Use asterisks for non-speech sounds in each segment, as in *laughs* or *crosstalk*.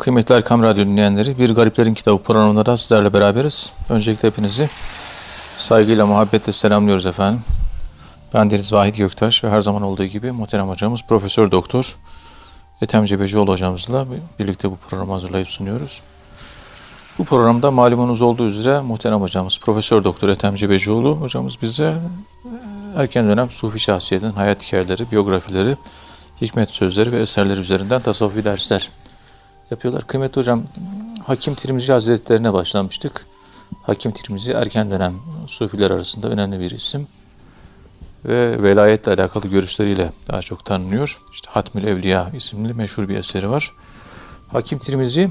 Kıymetli Erkam Radyo dinleyenleri, Bir Gariplerin Kitabı programında da sizlerle beraberiz. Öncelikle hepinizi saygıyla, muhabbetle selamlıyoruz efendim. Ben Deniz Vahit Göktaş ve her zaman olduğu gibi muhterem hocamız Profesör Doktor Ethem Cebecioğlu hocamızla birlikte bu programı hazırlayıp sunuyoruz. Bu programda malumunuz olduğu üzere muhterem hocamız Profesör Doktor Ethem Cebecioğlu hocamız bize erken dönem Sufi şahsiyetin hayat hikayeleri, biyografileri, hikmet sözleri ve eserleri üzerinden tasavvufi dersler yapıyorlar. Kıymetli hocam, Hakim Tirmizi Hazretlerine başlamıştık. Hakim Tirmizi erken dönem Sufiler arasında önemli bir isim ve velayetle alakalı görüşleriyle daha çok tanınıyor. İşte Hatmül Evliya isimli meşhur bir eseri var. Hakim Tirmizi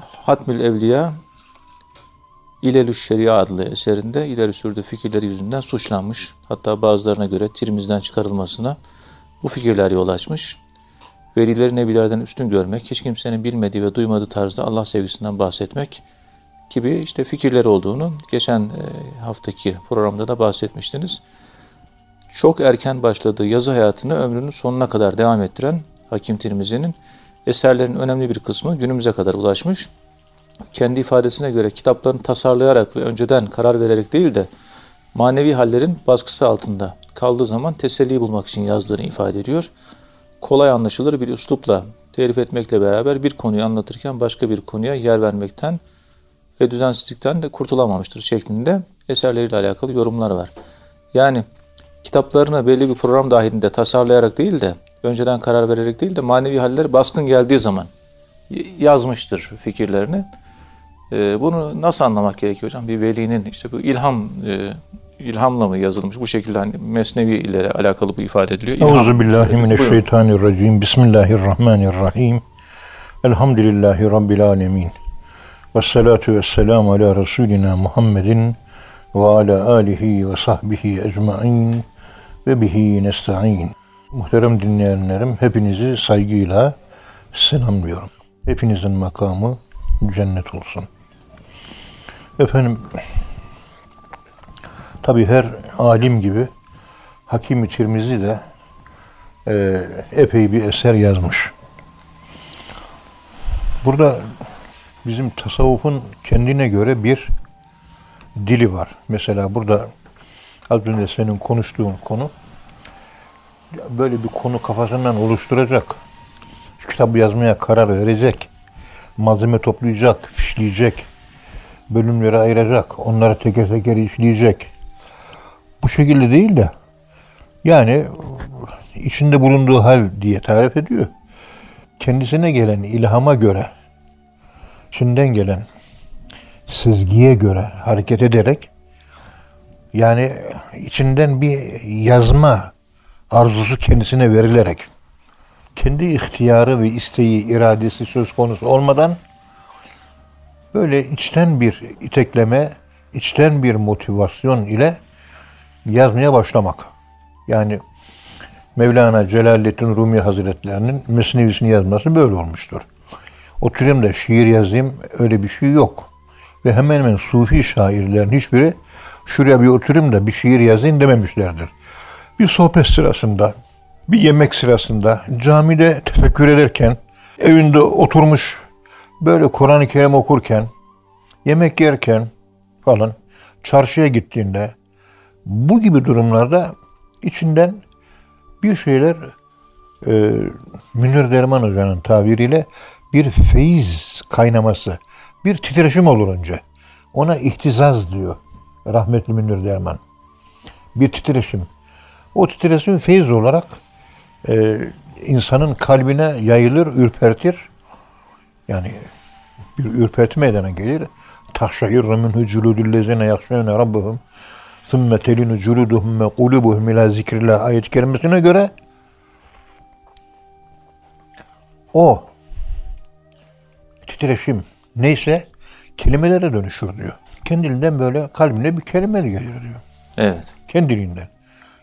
Hatmül Evliya İlelü Şeria adlı eserinde ileri sürdüğü fikirleri yüzünden suçlanmış. Hatta bazılarına göre Tirmiz'den çıkarılmasına bu fikirler yol açmış. Velileri nebilerden üstün görmek, hiç kimsenin bilmediği ve duymadığı tarzda Allah sevgisinden bahsetmek gibi işte fikirleri olduğunu geçen e, haftaki programda da bahsetmiştiniz. Çok erken başladığı yazı hayatını ömrünün sonuna kadar devam ettiren Hakim Tirmizi'nin eserlerin önemli bir kısmı günümüze kadar ulaşmış. Kendi ifadesine göre kitaplarını tasarlayarak ve önceden karar vererek değil de manevi hallerin baskısı altında kaldığı zaman teselli bulmak için yazdığını ifade ediyor. Kolay anlaşılır bir üslupla terif etmekle beraber bir konuyu anlatırken başka bir konuya yer vermekten ve düzensizlikten de kurtulamamıştır şeklinde eserleriyle alakalı yorumlar var. Yani kitaplarını belli bir program dahilinde tasarlayarak değil de önceden karar vererek değil de manevi haller baskın geldiği zaman yazmıştır fikirlerini. Ee, bunu nasıl anlamak gerekiyor hocam? Bir velinin işte bu ilham e, ilhamla mı yazılmış bu şekilde hani mesnevi ile alakalı bu ifade ediliyor. Euzu billahi mineşşeytanirracim. Bismillahirrahmanirrahim. Elhamdülillahi rabbil alamin. Ve salatu ve selamu ala Resulina Muhammedin ve ala alihi ve sahbihi ecmain ve bihi nesta'in. Muhterem dinleyenlerim hepinizi saygıyla selamlıyorum. Hepinizin makamı cennet olsun. Efendim tabi her alim gibi Hakim-i Tirmizi de e, epey bir eser yazmış. Burada bizim tasavvufun kendine göre bir dili var. Mesela burada az önce senin konuştuğun konu böyle bir konu kafasından oluşturacak. Kitabı yazmaya karar verecek. Malzeme toplayacak, fişleyecek. Bölümleri ayıracak. Onları teker teker işleyecek. Bu şekilde değil de yani içinde bulunduğu hal diye tarif ediyor. Kendisine gelen ilhama göre içinden gelen sezgiye göre hareket ederek yani içinden bir yazma arzusu kendisine verilerek kendi ihtiyarı ve isteği, iradesi söz konusu olmadan böyle içten bir itekleme, içten bir motivasyon ile yazmaya başlamak. Yani Mevlana Celaleddin Rumi Hazretlerinin Mesnevisini yazması böyle olmuştur. Oturayım da şiir yazayım öyle bir şey yok. Ve hemen hemen Sufi şairlerin hiçbiri şuraya bir oturayım da bir şiir yazayım dememişlerdir. Bir sohbet sırasında, bir yemek sırasında, camide tefekkür ederken, evinde oturmuş böyle Kur'an-ı Kerim okurken, yemek yerken falan, çarşıya gittiğinde bu gibi durumlarda içinden bir şeyler e, Münir Derman Hoca'nın tabiriyle bir feyiz kaynaması, bir titreşim olur önce. Ona ihtizaz diyor rahmetli Münir Derman. Bir titreşim. O titreşim feyiz olarak e, insanın kalbine yayılır, ürpertir. Yani bir ürperti meydana gelir. Tahşahirru minhu culudüllezine yakşâne rabbuhum ثُمَّ تَلِنُ جُلُودُهُمْ وَقُلُوبُهُمْ اِلٰى ذِكْرِ اللّٰهِ ayet-i kerimesine göre o titreşim neyse kelimelere dönüşür diyor. Kendiliğinden böyle kalbine bir kelime gelir diyor. Evet. Kendiliğinden.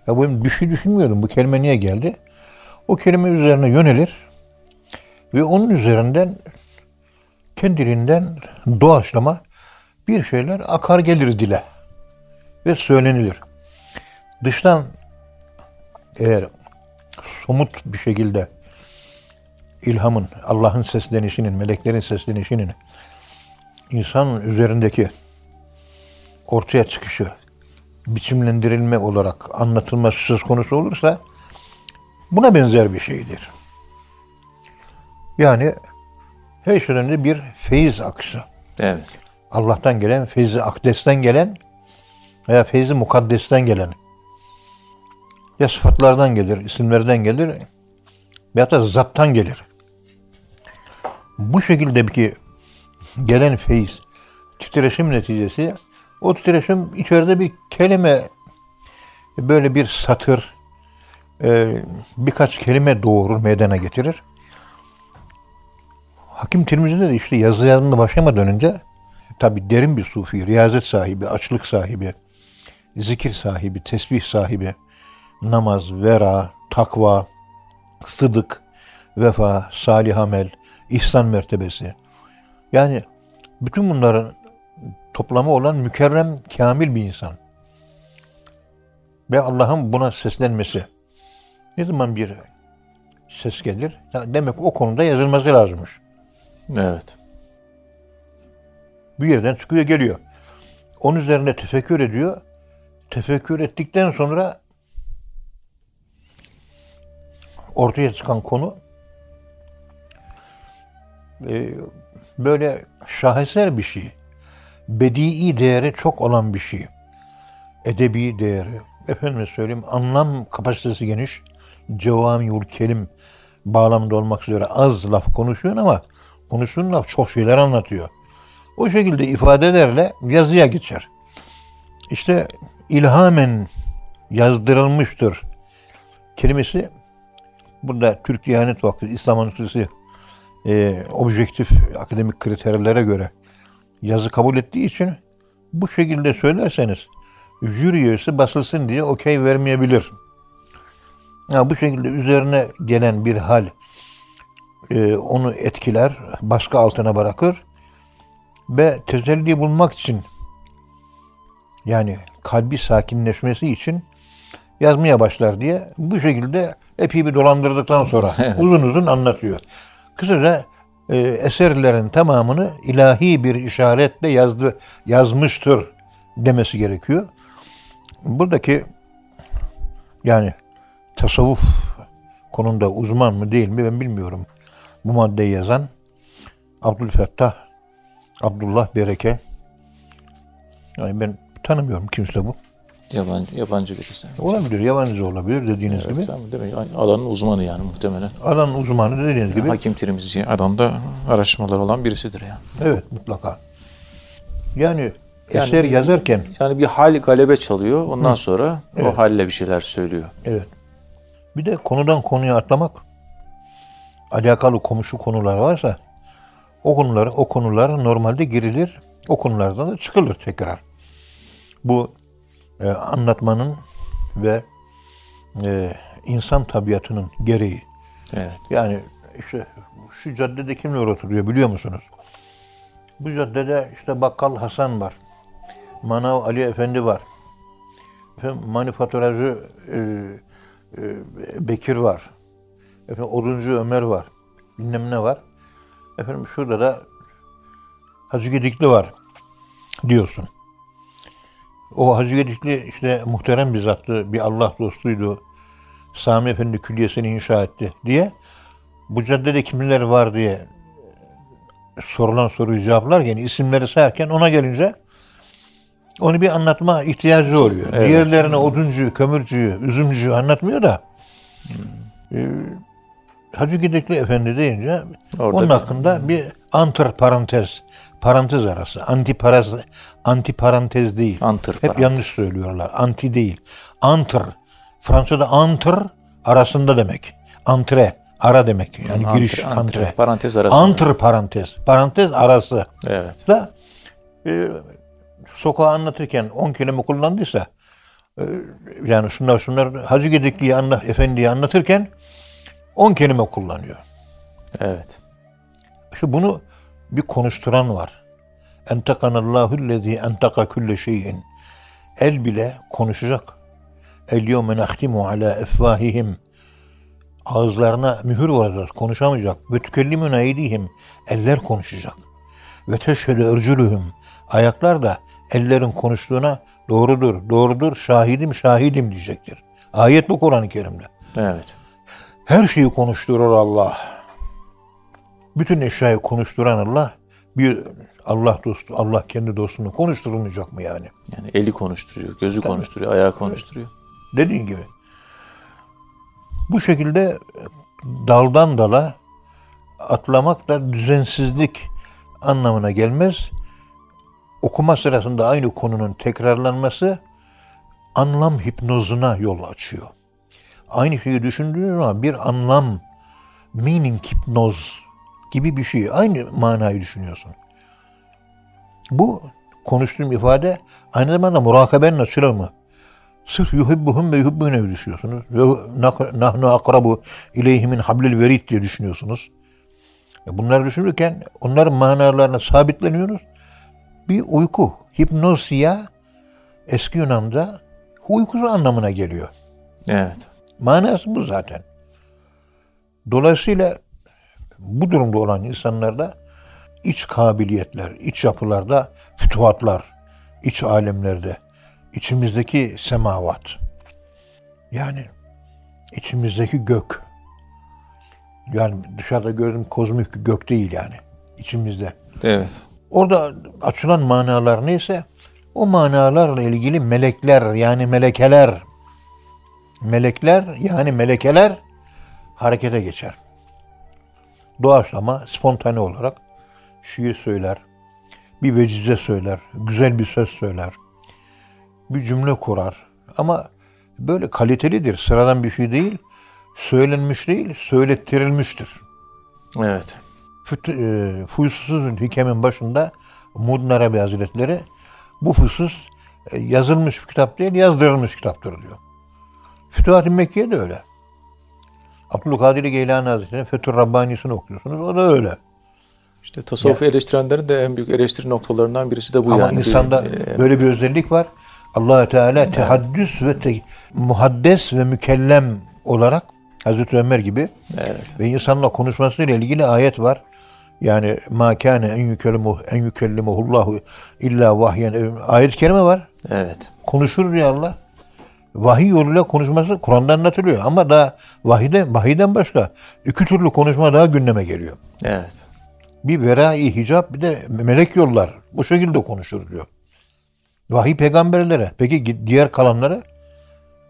Ya bu bir şey düşünmüyordum. Bu kelime niye geldi? O kelime üzerine yönelir ve onun üzerinden kendiliğinden doğaçlama bir şeyler akar gelir dile ve söylenilir. Dıştan eğer somut bir şekilde ilhamın, Allah'ın seslenişinin, meleklerin seslenişinin insanın üzerindeki ortaya çıkışı, biçimlendirilme olarak anlatılması söz konusu olursa buna benzer bir şeydir. Yani her şeyden bir feyiz akışı. Evet. Allah'tan gelen, feyzi akdesten gelen veya feyzi mukaddesten gelen ya sıfatlardan gelir, isimlerden gelir veya da zattan gelir. Bu şekilde ki gelen feyiz titreşim neticesi o titreşim içeride bir kelime böyle bir satır e, birkaç kelime doğurur, meydana getirir. Hakim Tirmizi'de de işte yazı yazmaya başlamadan önce tabi derin bir sufi, riyazet sahibi, açlık sahibi, zikir sahibi, tesbih sahibi, namaz, vera, takva, sıdık, vefa, salih amel, ihsan mertebesi. Yani bütün bunların toplamı olan mükerrem, kamil bir insan. Ve Allah'ın buna seslenmesi. Ne zaman bir ses gelir? Demek o konuda yazılması lazımmış. Evet. Bir yerden çıkıyor geliyor. Onun üzerine tefekkür ediyor. Tefekkür ettikten sonra ortaya çıkan konu e, böyle şaheser bir şey. Bedii değeri çok olan bir şey. Edebi değeri. Efendim söyleyeyim anlam kapasitesi geniş. Cevamiul kelim bağlamda olmak üzere az laf konuşuyor ama konuştuğun laf çok şeyler anlatıyor. O şekilde ifadelerle yazıya geçer. İşte ilhamen yazdırılmıştır kelimesi burada Türk Diyanet Vakfı İslam Ansiklopedisi e, objektif akademik kriterlere göre yazı kabul ettiği için bu şekilde söylerseniz jüri üyesi basılsın diye okey vermeyebilir. Ya bu şekilde üzerine gelen bir hal e, onu etkiler, baskı altına bırakır ve teselli bulmak için yani kalbi sakinleşmesi için yazmaya başlar diye bu şekilde epey bir dolandırdıktan sonra *laughs* uzun uzun anlatıyor. Kısaca e, eserlerin tamamını ilahi bir işaretle yazdı, yazmıştır demesi gerekiyor. Buradaki yani tasavvuf konunda uzman mı değil mi ben bilmiyorum. Bu maddeyi yazan Abdülfettah Abdullah Bereke yani ben tanımıyorum kimse bu. Yabancı, yabancı birisi. Olabilir, yabancı olabilir dediğiniz Evet, gibi. tamam, mi? Alanın uzmanı yani muhtemelen. Alan uzmanı dediğiniz gibi. Hakim Tirmizi adamda araştırmalar olan birisidir yani. Evet, mutlaka. Yani, Yani eser yazarken, Yani bir hal galebe çalıyor. Ondan sonra Evet. o halle bir şeyler söylüyor. evet. Bir de konudan konuya atlamak, alakalı komşu konular varsa, o konulara, o konulara normalde girilir, o konulardan da çıkılır tekrar. Bu e, anlatmanın ve e, insan tabiatının gereği. Evet. Yani işte şu caddede kimler oturuyor biliyor musunuz? Bu caddede işte Bakkal Hasan var. Manav Ali Efendi var. Efendim, manifaturacı e, e, Bekir var. Efendim, oduncu Ömer var. Bilmem ne var. Efendim şurada da Hacı Gedikli var diyorsun. O Hacı Gedikli işte muhterem bir zattı, bir Allah dostuydu. Sami Efendi Külliyesi'ni inşa etti diye bu caddede kimler var diye sorulan soruyu cevaplarken isimleri sayarken ona gelince onu bir anlatma ihtiyacı oluyor. Evet. Diğerlerine oduncuyu, kömürcüyü, üzümcüyü anlatmıyor da e, Hacı Gidekli Efendi deyince Orada onun bir- hakkında bir antır parantez, parantez arası, anti paraz, anti parantez değil. Antır Hep parantez. yanlış söylüyorlar. Anti değil. Antır. Fransa'da antır arasında demek. Antre, ara demek. Yani Antre, giriş, antre, antre. parantez arasında. Antır parantez. Parantez arası. Evet. Da e, sokağı anlatırken 10 kelime kullandıysa e, yani şunlar şunlar Hacı Gedikli'yi anla, efendiyi anlatırken 10 kelime kullanıyor. Evet. İşte bunu bir konuşturan var. Entakanallahu lezî entaka külle şeyin. El bile konuşacak. El yevme nehtimu ala efvahihim. ağızlarına mühür vuracağız. Konuşamayacak. Ve tükellimun eydihim. Eller konuşacak. Ve teşhede örcülühüm. Ayaklar da ellerin konuştuğuna doğrudur, doğrudur, şahidim, şahidim diyecektir. Ayet bu Kur'an-ı Kerim'de. Evet. Her şeyi konuşturur Allah. Bütün eşyayı konuşturan Allah bir Allah dostu, Allah kendi dostunu konuşturulmayacak mı yani? Yani eli konuşturuyor, gözü konuşturuyor, ayağı konuşturuyor. Dediğin gibi. Bu şekilde daldan dala atlamak da düzensizlik anlamına gelmez. Okuma sırasında aynı konunun tekrarlanması anlam hipnozuna yol açıyor. Aynı şeyi düşündüğün zaman bir anlam, meaning hipnoz gibi bir şey. Aynı manayı düşünüyorsun. Bu konuştuğum ifade aynı zamanda murakabenin açılımı. Sırf yuhibbuhum ve yuhibbune düşünüyorsunuz. Ve nahnu akrabu ileyhimin hablil verid diye düşünüyorsunuz. E bunları düşünürken onların manalarına sabitleniyoruz. Bir uyku, hipnosia eski Yunan'da uykusu anlamına geliyor. Evet. Manası bu zaten. Dolayısıyla bu durumda olan insanlarda iç kabiliyetler, iç yapılarda fütuhatlar, iç alemlerde, içimizdeki semavat, yani içimizdeki gök, yani dışarıda gördüğüm kozmik gök değil yani, içimizde. Evet. Orada açılan manalar neyse, o manalarla ilgili melekler yani melekeler, melekler yani melekeler harekete geçer. Doğaçlama, spontane olarak şiir söyler, bir vecize söyler, güzel bir söz söyler, bir cümle kurar. Ama böyle kalitelidir, sıradan bir şey değil, söylenmiş değil, söylettirilmiştir. Evet. Füt, e, Hikemin başında Mudin Arabi Hazretleri bu fusus e, yazılmış bir kitap değil, yazdırılmış kitaptır diyor. Fütuhat-ı Mekke'ye de öyle. Abdülkadir Geylani Hazretleri'nin Fethur Rabbani'sini okuyorsunuz. O da öyle. İşte tasavvufu ya. eleştirenlerin de en büyük eleştiri noktalarından birisi de bu Ama yani. insanda bir, e, böyle bir özellik var. allah Teala evet. tehaddüs ve te, muhaddes ve mükellem olarak Hazreti Ömer gibi evet. ve insanla konuşmasıyla ilgili ayet var. Yani ma kana en yukellimu en yukellimuhullahu illa vahyen ayet-i kerime var. Evet. Konuşur diyor Allah. Vahiy yoluyla konuşması Kur'an'da anlatılıyor ama daha vahiden, vahiden başka iki türlü konuşma daha gündeme geliyor. Evet. Bir verai hicap bir de melek yollar. Bu şekilde konuşur diyor. Vahiy peygamberlere. Peki diğer kalanları?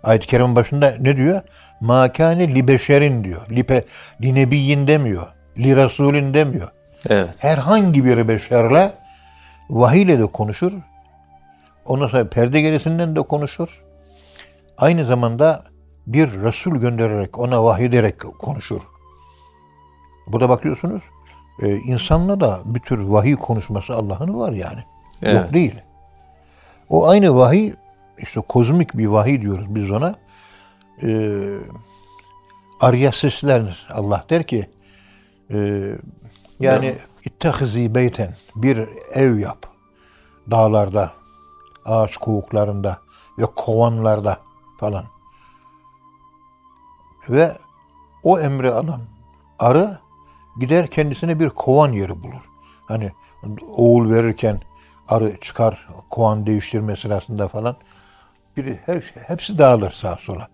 Ayet-i Kerim'in başında ne diyor? Makane li beşerin diyor. Lipe, li nebiyyin demiyor. Li rasulin demiyor. Evet. Herhangi bir beşerle vahiyle de konuşur. Ondan sonra perde gerisinden de konuşur. Aynı zamanda bir Resul göndererek, ona vahyederek konuşur. Bu da bakıyorsunuz, e, insanla da bir tür vahiy konuşması Allah'ın var yani. Evet. Yok değil. O aynı vahiy, işte kozmik bir vahiy diyoruz biz ona. E, arya sesler Allah der ki, e, yani ittehizi beyten, bir ev yap. Dağlarda, ağaç kovuklarında ve kovanlarda falan. Ve o emri alan arı gider kendisine bir kovan yeri bulur. Hani oğul verirken arı çıkar kovan değiştirme sırasında falan. Biri, her, hepsi dağılır sağa sola.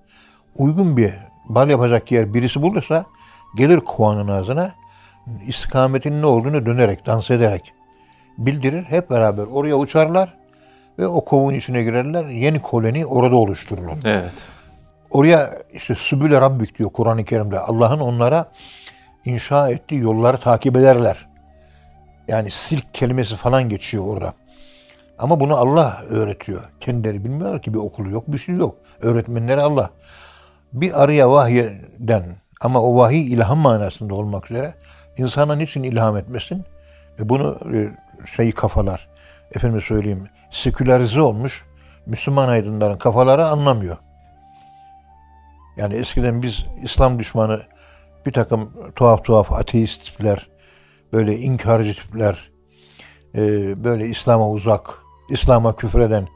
Uygun bir bal yapacak yer birisi bulursa gelir kovanın ağzına istikametinin ne olduğunu dönerek, dans ederek bildirir. Hep beraber oraya uçarlar ve o kovun içine girerler. Yeni koloni orada oluşturulur. Evet. Oraya işte Sübüle Rabbik diyor Kur'an-ı Kerim'de. Allah'ın onlara inşa ettiği yolları takip ederler. Yani silk kelimesi falan geçiyor orada. Ama bunu Allah öğretiyor. Kendileri bilmiyorlar ki bir okulu yok, bir şey yok. Öğretmenleri Allah. Bir arıya vahyeden ama o vahiy ilham manasında olmak üzere insana niçin ilham etmesin? E bunu e, şey kafalar, efendim söyleyeyim, sekülerize olmuş Müslüman aydınların kafaları anlamıyor. Yani eskiden biz İslam düşmanı bir takım tuhaf tuhaf ateist tipler, böyle inkarcı tipler, e, böyle İslam'a uzak, İslam'a küfreden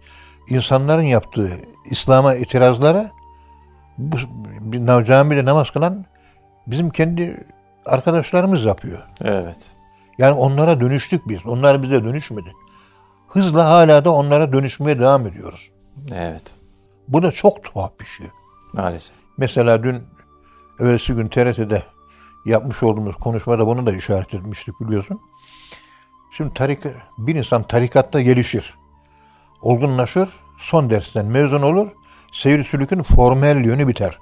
insanların yaptığı İslam'a itirazlara bu camide namaz kılan bizim kendi arkadaşlarımız yapıyor. Evet. Yani onlara dönüştük biz. Onlar bize dönüşmedi. Hızla hala da onlara dönüşmeye devam ediyoruz. Evet. Bu da çok tuhaf bir şey. Maalesef. Mesela dün evvelsi gün TRT'de yapmış olduğumuz konuşmada bunu da işaret etmiştik biliyorsun. Şimdi tarik, bir insan tarikatta gelişir. Olgunlaşır. Son dersten mezun olur. Seyir sülükün formel yönü biter.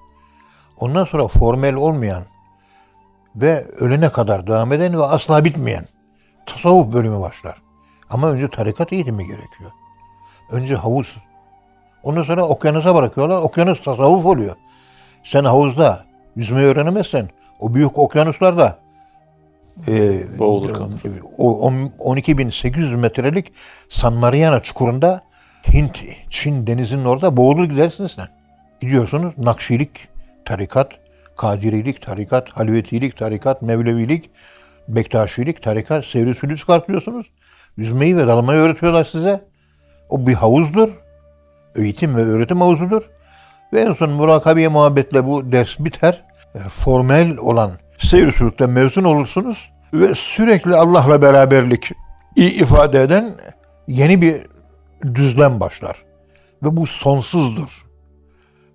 Ondan sonra formel olmayan ve ölene kadar devam eden ve asla bitmeyen tasavvuf bölümü başlar. Ama önce tarikat eğitimi gerekiyor. Önce havuz. Ondan sonra okyanusa bırakıyorlar. Okyanus tasavvuf oluyor. Sen havuzda yüzmeyi öğrenemezsen o büyük okyanuslarda e, Boğulur kalır. o on- 12.800 metrelik San Mariana çukurunda Hint, Çin denizinin orada boğulur gidersin sen. Gidiyorsunuz Nakşilik tarikat, Kadirilik tarikat, Halvetilik tarikat, Mevlevilik, Bektaşilik tarikat, Sevri Sülü çıkartıyorsunuz. Yüzmeyi ve dalmayı öğretiyorlar size. O bir havuzdur. Eğitim ve öğretim havuzudur. Ve en son murakabiye muhabbetle bu ders biter. E, Formel olan seyir sülükten mezun olursunuz ve sürekli Allah'la beraberlik i- ifade eden yeni bir düzlem başlar. Ve bu sonsuzdur.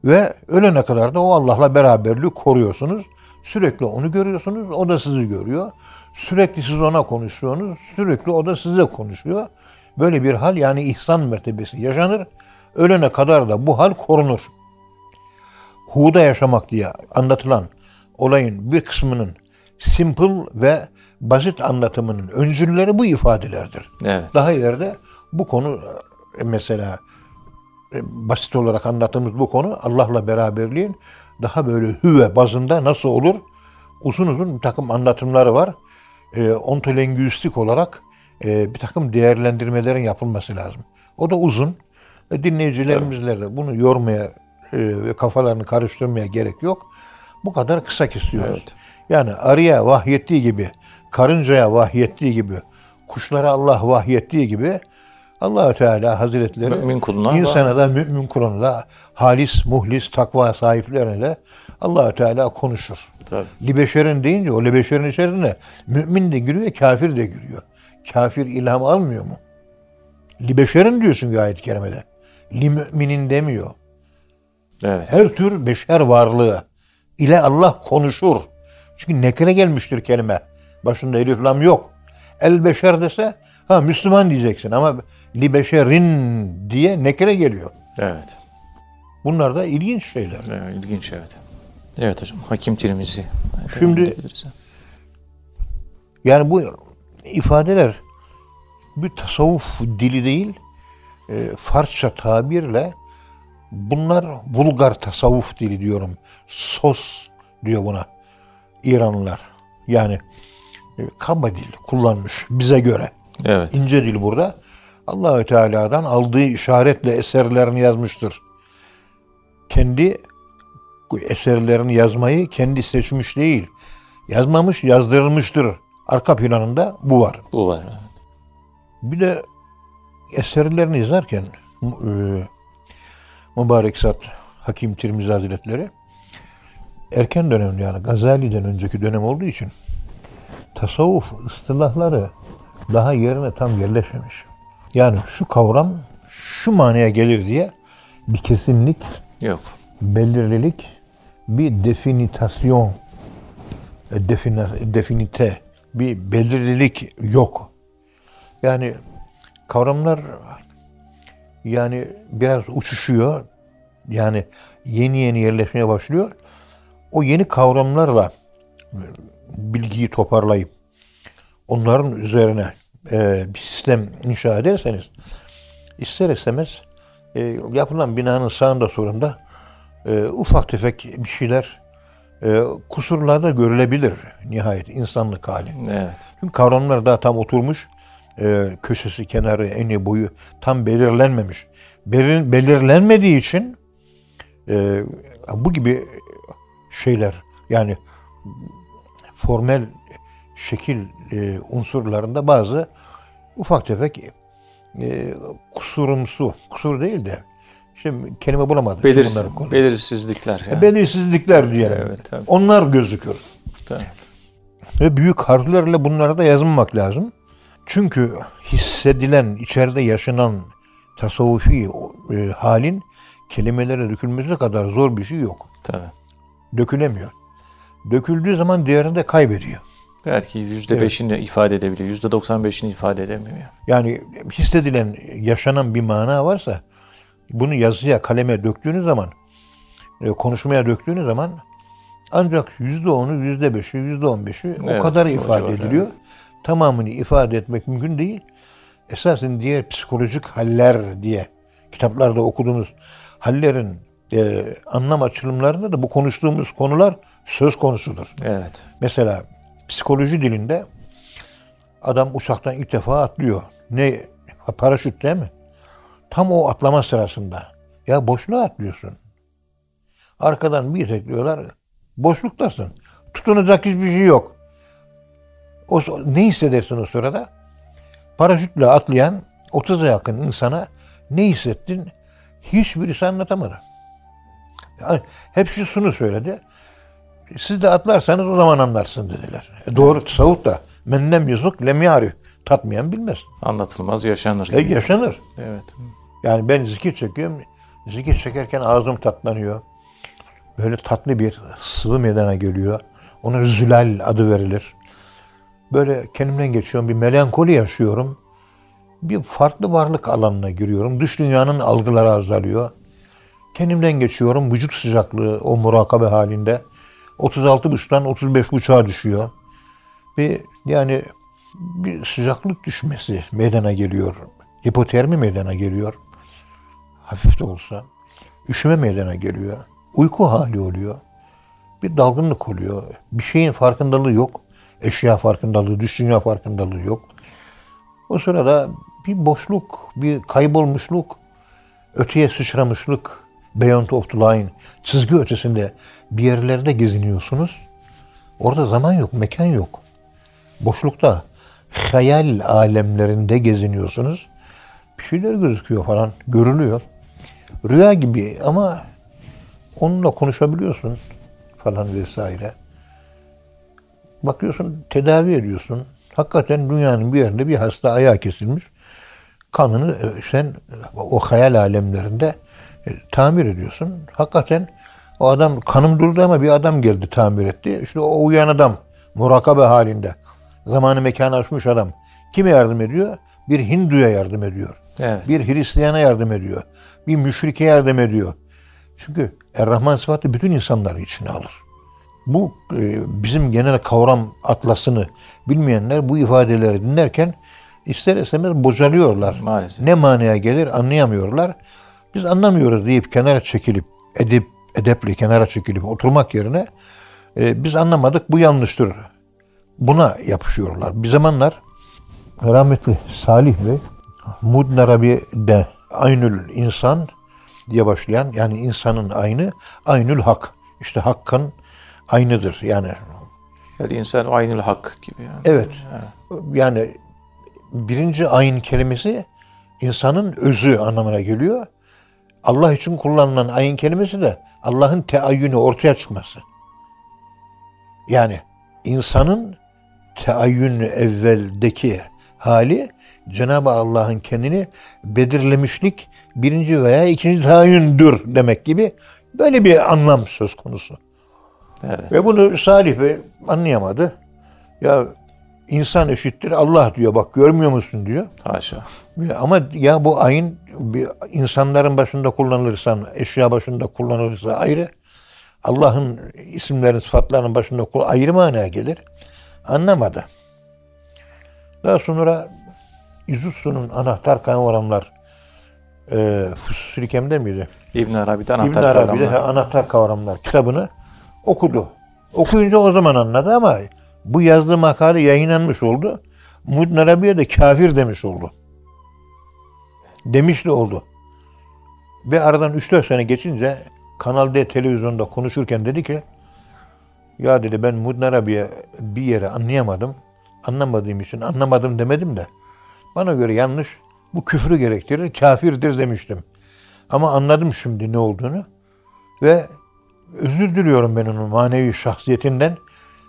Ve ölene kadar da o Allah'la beraberliği koruyorsunuz. Sürekli onu görüyorsunuz, o da sizi görüyor. Sürekli siz ona konuşuyorsunuz, sürekli o da size konuşuyor. Böyle bir hal yani ihsan mertebesi yaşanır. Ölene kadar da bu hal korunur. Hu'da yaşamak diye anlatılan olayın bir kısmının simple ve basit anlatımının öncülleri bu ifadelerdir. Evet. Daha ileride bu konu e, mesela e, basit olarak anlattığımız bu konu Allah'la beraberliğin daha böyle hüve bazında nasıl olur? Uzun uzun bir takım anlatımları var. E, ontolingüistik olarak e, bir takım değerlendirmelerin yapılması lazım. O da uzun. E, dinleyicilerimizle de bunu yormaya e, ve kafalarını karıştırmaya gerek yok. Bu kadar kısa kesiyoruz. Evet. Yani arıya vahyettiği gibi, karıncaya vahyettiği gibi, kuşlara Allah vahyettiği gibi Allahü Teala Hazretleri Mümin kuluna insana da mümin kuluna da halis, muhlis, takva sahiplerine de Allahü Teala konuşur. Tabii. Libeşerin deyince o libeşerin içerisine mümin de giriyor, kafir de giriyor. Kafir ilham almıyor mu? Libeşerin diyorsun ayet-i kerimede. Li müminin demiyor. Evet. Her tür beşer varlığı ile Allah konuşur. Çünkü nekre gelmiştir kelime. Başında elif lam yok. El beşer dese ha Müslüman diyeceksin ama li beşerin diye nekre geliyor. Evet. Bunlar da ilginç şeyler. evet. İlginç evet. Evet hocam. Hakim Tirmizi. Şimdi-. Yani bu ifadeler bir tasavvuf dili değil, e, Farsça tabirle bunlar vulgar tasavvuf dili diyorum. Sos diyor buna İranlılar. Yani e, kaba dil kullanmış bize göre. Evet. İnce dil burada. Allahü Teala'dan aldığı işaretle eserlerini yazmıştır. Kendi eserlerini yazmayı kendi seçmiş değil. Yazmamış, yazdırılmıştır. Arka planında bu var. Bu var. evet. Bir de eserlerini yazarken e, Mübarek Zat Hakim Tirmizi Hazretleri erken dönemde yani Gazali'den önceki dönem olduğu için tasavvuf ıstılahları daha yerine tam yerleşmemiş. Yani şu kavram şu manaya gelir diye bir kesinlik, Yok. belirlilik, bir definitasyon, e, definite, bir belirlilik yok. Yani kavramlar yani biraz uçuşuyor. Yani yeni yeni yerleşmeye başlıyor. O yeni kavramlarla e, bilgiyi toparlayıp onların üzerine e, bir sistem inşa ederseniz ister istemez yapılan binanın sağında solunda e, ufak tefek bir şeyler e, kusurlarda görülebilir nihayet insanlık hali. Evet. Çünkü kavramlar daha tam oturmuş. e, köşesi, kenarı, eni, boyu tam belirlenmemiş. Belir, belirlenmediği için e, bu gibi şeyler yani formel şekil e, unsurlarında bazı ufak tefek e, kusurumsu, kusur değil de şimdi kelime bulamadım. Belirsiz, Bunları belirsizlikler. Yani. Belirsizlikler diyelim. Evet, tabii. Onlar gözükür. Tabii. Ve büyük harflerle bunları da yazmamak lazım. Çünkü hissedilen, içeride yaşanan tasavvufi e, halin kelimelere dökülmesi kadar zor bir şey yok. Tabii. Dökülemiyor. Döküldüğü zaman diğerini de kaybediyor. Belki yüzde beşini ifade edebiliyor. Yüzde doksan beşini ifade edemiyor. Yani hissedilen, yaşanan bir mana varsa bunu yazıya, kaleme döktüğünüz zaman, e, konuşmaya döktüğünüz zaman ancak yüzde onu, yüzde beşi, yüzde on beşi o Evet, kadar ifade civar, ediliyor. Tamamını ifade etmek mümkün değil. Esasen diğer psikolojik haller diye kitaplarda okuduğumuz hallerin e, anlam açılımlarında da bu konuştuğumuz konular söz konusudur. Evet. Mesela psikoloji dilinde adam uçaktan ilk defa atlıyor. Ne? Paraşüt değil mi? Tam o atlama sırasında. Ya boşluğa atlıyorsun. Arkadan bir tekliyorlar. Boşluktasın. Tutunacak hiçbir şey yok. O, ne hissedersin o sırada? Paraşütle atlayan 30'a yakın insana ne hissettin? Hiçbirisi anlatamadı. Hep şu şunu söyledi. Siz de atlarsanız o zaman anlarsın dediler. E doğru tasavvuf da mennem yuzuk lem yarif. Tatmayan bilmez. Anlatılmaz yaşanır. E yaşanır. Evet. Yani ben zikir çekiyorum. Zikir çekerken ağzım tatlanıyor. Böyle tatlı bir sıvı meydana geliyor. Ona zülal adı verilir. Böyle kendimden geçiyorum. Bir melankoli yaşıyorum. Bir farklı varlık alanına giriyorum. Dış dünyanın algıları azalıyor. Kendimden geçiyorum. Vücut sıcaklığı o murakabe halinde 36,5'tan 35,5'a düşüyor. Bir yani bir sıcaklık düşmesi meydana geliyor. Hipotermi meydana geliyor. Hafif de olsa. Üşüme meydana geliyor. Uyku hali oluyor. Bir dalgınlık oluyor. Bir şeyin farkındalığı yok. Eşya farkındalığı, dış dünya farkındalığı yok. O sırada bir boşluk, bir kaybolmuşluk, öteye sıçramışlık, beyond of the line, çizgi ötesinde bir yerlerde geziniyorsunuz. Orada zaman yok, mekan yok. Boşlukta, hayal alemlerinde geziniyorsunuz. Bir şeyler gözüküyor falan, görülüyor. Rüya gibi ama onunla konuşabiliyorsun falan vesaire. Bakıyorsun tedavi ediyorsun. Hakikaten dünyanın bir yerinde bir hasta ayağı kesilmiş. Kanını e, sen o hayal alemlerinde e, tamir ediyorsun. Hakikaten o adam kanım durdu ama bir adam geldi tamir etti. İşte o uyan adam murakabe halinde. Zamanı mekanı aşmış adam. Kime yardım ediyor? Bir Hindu'ya yardım ediyor. Evet. Bir Hristiyana yardım ediyor. Bir müşrike yardım ediyor. Çünkü Er-Rahman sıfatı bütün insanları içine alır. Bu e, bizim genel kavram atlasını bilmeyenler bu ifadeleri dinlerken ister istemez bocalıyorlar. Maalesef. Ne manaya gelir anlayamıyorlar. Biz anlamıyoruz deyip kenara çekilip edip edeple kenara çekilip oturmak yerine e, biz anlamadık bu yanlıştır. Buna yapışıyorlar. Bir zamanlar rahmetli Salih Bey Mudn Arabi'de Aynül insan diye başlayan yani insanın aynı Aynül hak. İşte hakkın aynıdır. Yani Yani insan aynül hak gibi. Yani. evet. Yani birinci ayn kelimesi insanın özü anlamına geliyor. Allah için kullanılan ayn kelimesi de Allah'ın teayyünü ortaya çıkması. Yani insanın teayyün evveldeki hali Cenab-ı Allah'ın kendini belirlemişlik birinci veya ikinci tahayyündür demek gibi böyle bir anlam söz konusu. Evet. Ve bunu Salih Bey anlayamadı. Ya insan eşittir Allah diyor bak görmüyor musun diyor. Haşa. Ama ya bu ayın bir insanların başında kullanılırsa, eşya başında kullanılırsa ayrı. Allah'ın isimlerin, sıfatlarının başında ayrı manaya gelir. Anlamadı. Daha sonra İzutsu'nun anahtar kavramlar e, Fusus Rikem'de miydi? İbn Arabi'de anahtar İbn Arabi'de kavramlar. anahtar kavramlar kitabını okudu. Okuyunca o zaman anladı ama bu yazdığı makale yayınlanmış oldu. Muhyiddin Arabi'ye de kafir demiş oldu. Demiş de oldu. Ve aradan 3-4 sene geçince Kanal D televizyonda konuşurken dedi ki ya dedi ben Muhyiddin Arabi'ye bir yere anlayamadım. Anlamadığım için anlamadım demedim de bana göre yanlış bu küfrü gerektirir, kafirdir demiştim. Ama anladım şimdi ne olduğunu ve özür diliyorum ben onun manevi şahsiyetinden.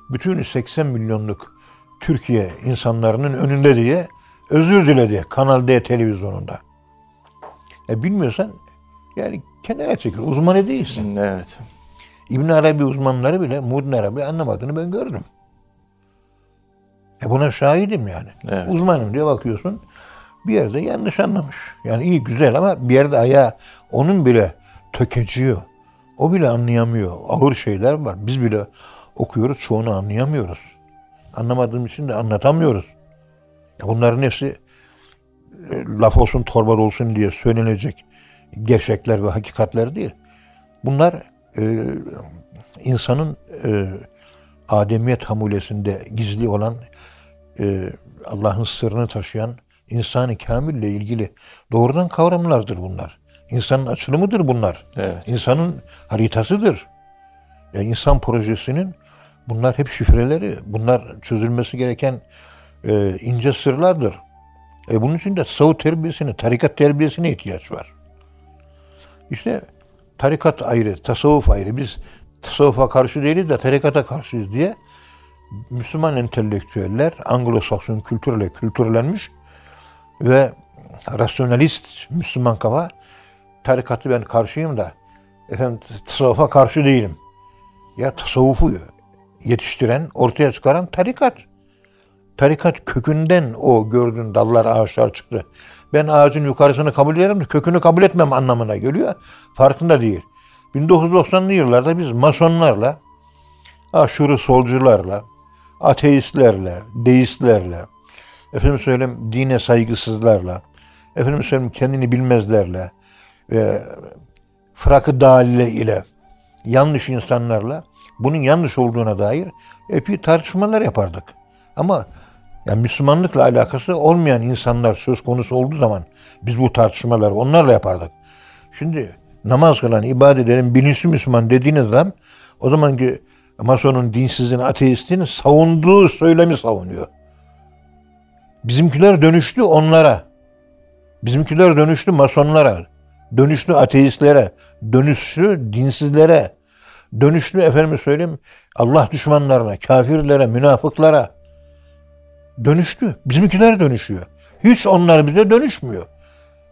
bütün 80 milyonluk Türkiye insanların önünde diye özür diledi Kanal D televizyonunda. E bilmiyorsan yani kenara çekil. Uzmanı değilsin. Evet. İbn Arabi uzmanları bile Muğdin Arabi anlamadığını ben gördüm. E buna şahidim yani. Evet. Uzmanım diye bakıyorsun. Bir yerde yanlış anlamış. Yani iyi güzel ama bir yerde ayağı onun bile tökeciyor. O bile anlayamıyor. Ağır şeyler var. Biz bile okuyoruz çoğunu anlayamıyoruz. Anlamadığım için de anlatamıyoruz. Ya bunların hepsi e, laf olsun torba olsun diye söylenecek gerçekler ve hakikatler değil. Bunlar e, insanın e, ademiyet hamulesinde gizli olan e, Allah'ın sırrını taşıyan insanı kamille ilgili doğrudan kavramlardır bunlar. İnsanın açılımıdır bunlar. Evet. İnsanın haritasıdır. Yani insan projesinin bunlar hep şifreleri. Bunlar çözülmesi gereken e, ince sırlardır. E bunun için de tasavvuf terbiyesine, tarikat terbiyesine ihtiyaç var. İşte tarikat ayrı, tasavvuf ayrı. Biz tasavvufa karşı değiliz de tarikata karşıyız diye Müslüman entelektüeller Anglo-Sakson kültürle kültürlenmiş ve rasyonalist Müslüman kafa tarikatı ben karşıyım da efendim tasavvufa karşı değilim. Ya tasavvufu yetiştiren, ortaya çıkaran tarikat. Tarikat kökünden o gördüğün dallar, ağaçlar çıktı. Ben ağacın yukarısını kabul ederim de kökünü kabul etmem anlamına geliyor. Farkında değil. 1990'lı yıllarda biz masonlarla, aşırı solcularla, ateistlerle, deistlerle, efendim söyleyeyim dine saygısızlarla, efendim söyleyeyim kendini bilmezlerle ve frakı dalile ile yanlış insanlarla bunun yanlış olduğuna dair epey tartışmalar yapardık. Ama yani Müslümanlıkla alakası olmayan insanlar söz konusu olduğu zaman biz bu tartışmaları onlarla yapardık. Şimdi namaz kılan, ibadet eden bilinçli Müslüman dediğiniz zaman o zamanki Mason'un dinsizliğini, ateistliğini savunduğu söylemi savunuyor. Bizimkiler dönüştü onlara. Bizimkiler dönüştü masonlara, dönüştü ateistlere, dönüştü dinsizlere, dönüştü efendim söyleyeyim Allah düşmanlarına, kafirlere, münafıklara dönüştü. Bizimkiler dönüşüyor. Hiç onlar bize dönüşmüyor.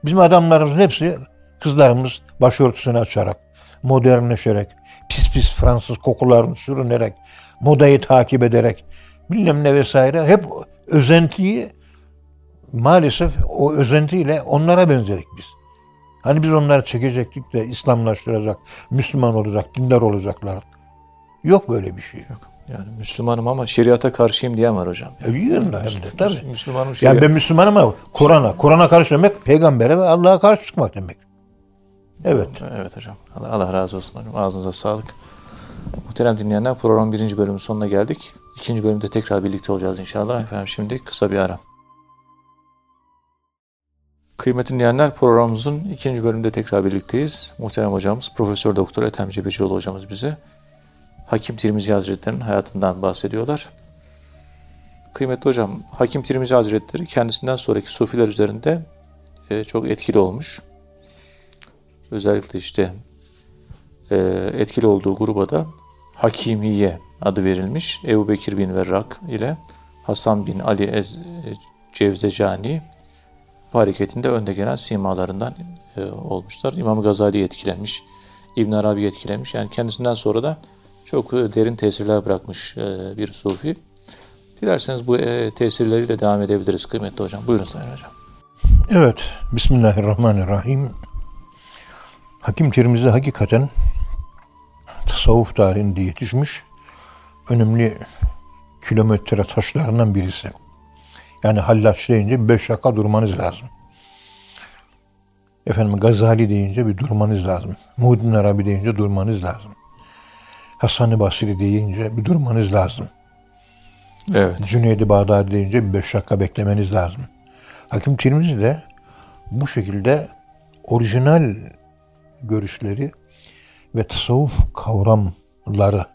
Bizim adamlarımızın hepsi kızlarımız başörtüsünü açarak, modernleşerek, pis pis Fransız kokularını sürünerek, modayı takip ederek, bilmem ne vesaire hep özentiyi maalesef o özentiyle onlara benzedik biz. Hani biz onları çekecektik de İslamlaştıracak, Müslüman olacak, dindar olacaklar. Yok böyle bir şey. Yok. Yani Müslümanım ama şeriata karşıyım diyen var hocam. E, yiyin da de tabii. Müslümanım şeriat. Yani ben Müslümanım ama Kur'an'a, Kur'an'a karşı demek peygambere ve Allah'a karşı çıkmak demek. Evet. Evet hocam. Allah, Allah razı olsun hocam. Ağzınıza sağlık. Muhterem dinleyenler programın birinci bölümünün sonuna geldik. İkinci bölümde tekrar birlikte olacağız inşallah. Efendim şimdi kısa bir ara. Kıymetli dinleyenler programımızın ikinci bölümünde tekrar birlikteyiz. Muhterem hocamız Profesör Doktor Ethem Cebecioğlu hocamız bize Hakim Tirmizi Hazretleri'nin hayatından bahsediyorlar. Kıymetli hocam, Hakim Tirmizi Hazretleri kendisinden sonraki sufiler üzerinde e, çok etkili olmuş. Özellikle işte e, etkili olduğu gruba da Hakimiye adı verilmiş. Ebu Bekir bin Verrak ile Hasan bin Ali Ez, e, Cevzecani hareketinde önde gelen simalarından e, olmuşlar. İmam Gazali etkilenmiş, İbn Arabi etkilenmiş. Yani kendisinden sonra da çok e, derin tesirler bırakmış e, bir sufi. Dilerseniz bu e, tesirleriyle devam edebiliriz kıymetli hocam. Buyurun Sayın Hocam. Evet. Bismillahirrahmanirrahim. Hakim Tirmizi hakikaten tasavvuf tarihinde yetişmiş önemli kilometre taşlarından birisi. Yani Hallaç deyince beş dakika durmanız lazım. Efendim Gazali deyince bir durmanız lazım. Muhyiddin Arabi deyince durmanız lazım. Hasan-ı Basri deyince bir durmanız lazım. Evet. Cüneydi Bağdadi deyince bir beş dakika beklemeniz lazım. Hakim Tirmizi de bu şekilde orijinal görüşleri ve tasavvuf kavramları,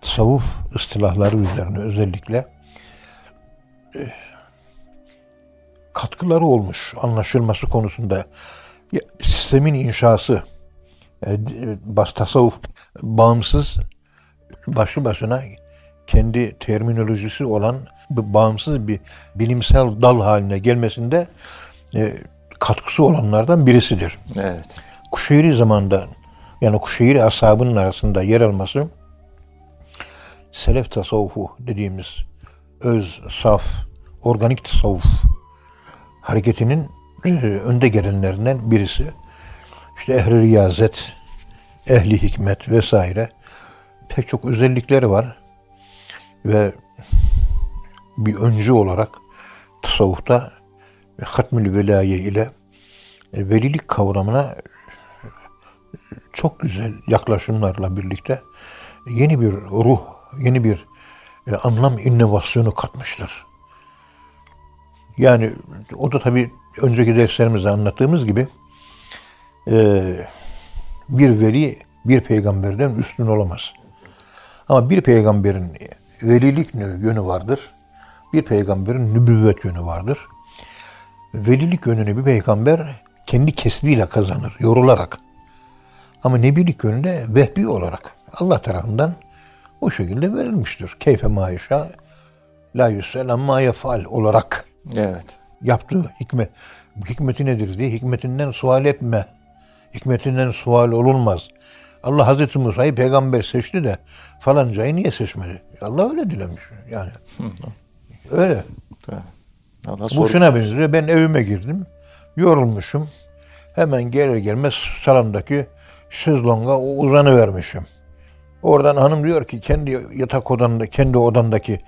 tasavvuf istilahları üzerine özellikle e, katkıları olmuş anlaşılması konusunda. Sistemin inşası, e, bas tasavvuf bağımsız başlı başına kendi terminolojisi olan bağımsız bir bilimsel dal haline gelmesinde e, katkısı olanlardan birisidir. Evet. Kuşeyri zamanında yani Kuşeyri ashabının arasında yer alması selef tasavvufu dediğimiz öz, saf, organik tasavvuf hareketinin e, önde gelenlerinden birisi. İşte ehli riyazet, ehli hikmet vesaire pek çok özellikleri var. Ve bir öncü olarak tasavvufta hatmül velaye ile e, velilik kavramına çok güzel yaklaşımlarla birlikte yeni bir ruh, yeni bir e, anlam inovasyonu katmıştır. Yani o da tabii önceki derslerimizde anlattığımız gibi e, bir veli bir peygamberden üstün olamaz. Ama bir peygamberin velilik yönü vardır. Bir peygamberin nübüvvet yönü vardır. Velilik yönünü bir peygamber kendi kesbiyle kazanır, yorularak. Ama nebilik yönü de vehbi olarak Allah tarafından o şekilde verilmiştir. Keyfe maişa la yüssel amma yefal olarak Evet. yaptığı hikmet. Hikmeti nedir diye hikmetinden sual etme. Hikmetinden sual olunmaz. Allah Hazreti Musa'yı peygamber seçti de falancayı niye seçmedi? Allah öyle dilemiş. Yani öyle. Allah Bu şuna benziyor. Ben evime girdim. Yorulmuşum. Hemen gelir gelmez salondaki şezlonga uzanı vermişim. Oradan hanım diyor ki kendi yatak odanda, kendi odandaki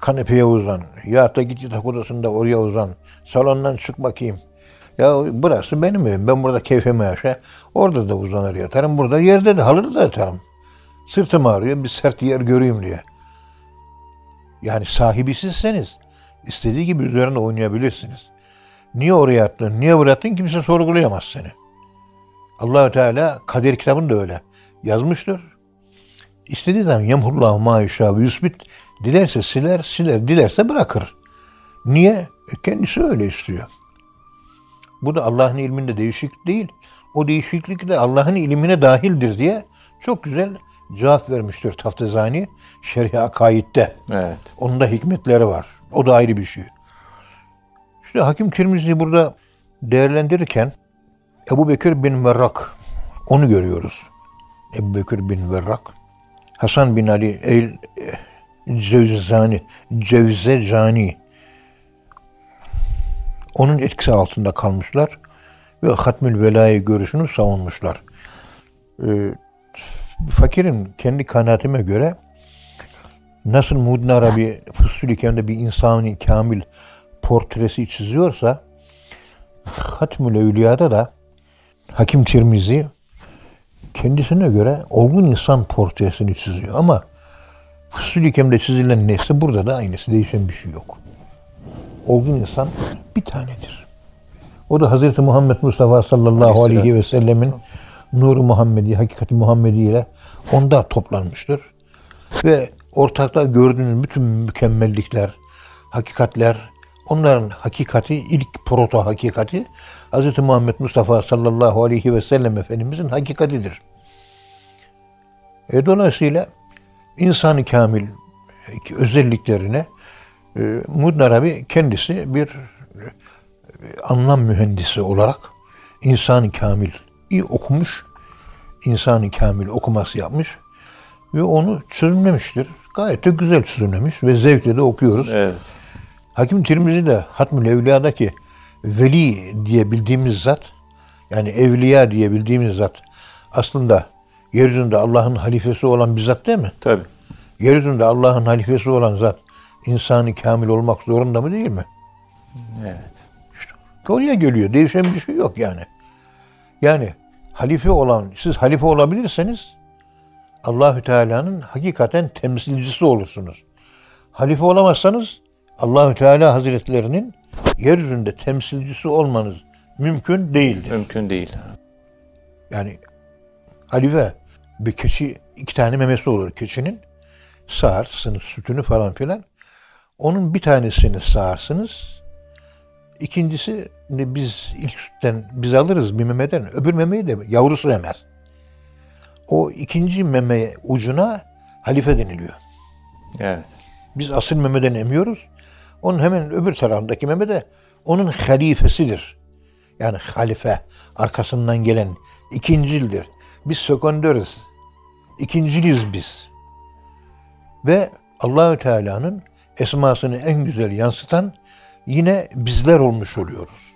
kanepeye uzan. Ya da git yatak odasında oraya uzan. Salondan çık bakayım. Ya burası benim evim. Ben burada keyfimi yaşa. Orada da uzanır yatarım. Burada yerde de halıda da yatarım. Sırtım ağrıyor. Bir sert yer göreyim diye. Yani sahibi sizseniz istediği gibi üzerine oynayabilirsiniz. Niye oraya attın, niye buraya attın kimse sorgulayamaz seni. Allahü Teala kader kitabını da öyle yazmıştır. İstediği zaman yemhullahu ma yuşâ ve yusbit dilerse siler, siler, dilerse bırakır. Niye? E kendisi öyle istiyor. Bu da Allah'ın ilminde değişik değil. O değişiklik de Allah'ın ilmine dahildir diye çok güzel cevap vermiştir Taftezani Şerhi Akaid'de. Evet. Onun da hikmetleri var. O da ayrı bir şey. İşte Hakim Tirmizi burada değerlendirirken Ebu Bekir bin Verrak onu görüyoruz. Ebu Bekir bin Verrak. Hasan bin Ali El Cevzani, Cevzecani onun etkisi altında kalmışlar ve Hatmül Vela'yı görüşünü savunmuşlar. Ee, fakirin kendi kanaatime göre nasıl Muğdin Arabi Fusul Hikem'de bir insanın kamil portresi çiziyorsa Hatmül Evliya'da da Hakim Tirmizi kendisine göre olgun insan portresini çiziyor ama Fusul Hikem'de çizilen neyse burada da aynısı değişen bir şey yok. Olgun insan bir tanedir. O da Hz. Muhammed Mustafa sallallahu aleyhi ve sellemin nuru Muhammedi, hakikati Muhammedi ile onda toplanmıştır. Ve ortakta gördüğünüz bütün mükemmellikler, hakikatler, onların hakikati, ilk proto hakikati Hz. Muhammed Mustafa sallallahu aleyhi ve sellem Efendimizin hakikatidir. E, dolayısıyla insanı kamil özelliklerine e, Arabi kendisi bir e, anlam mühendisi olarak insan kamil iyi okumuş, insanı kamil okuması yapmış ve onu çözümlemiştir. Gayet de güzel çözümlemiş ve zevkle de okuyoruz. Evet. Hakim Tirmizi de Hatmül Evliya'daki veli diye bildiğimiz zat, yani evliya diye bildiğimiz zat aslında yeryüzünde Allah'ın halifesi olan bir zat değil mi? Tabii. Yeryüzünde Allah'ın halifesi olan zat insanı kamil olmak zorunda mı değil mi? Evet. Oraya geliyor. Değişen bir şey yok yani. Yani halife olan, siz halife olabilirseniz Allahü Teala'nın hakikaten temsilcisi olursunuz. Halife olamazsanız Allahü Teala Hazretlerinin yeryüzünde temsilcisi olmanız mümkün değildir. Mümkün değil. Yani halife bir keçi iki tane memesi olur keçinin. Sağarsınız sütünü falan filan. Onun bir tanesini sağarsınız. İkincisi biz ilk sütten biz alırız bir memeden. Öbür memeyi de yavrusu emer. O ikinci meme ucuna halife deniliyor. Evet. Biz asıl Mehmet'den emiyoruz. Onun hemen öbür tarafındaki Mehmet de onun halifesidir. Yani halife arkasından gelen ikincildir. Biz sekondörüz. İkinciliz biz. Ve Allahü Teala'nın esmasını en güzel yansıtan yine bizler olmuş oluyoruz.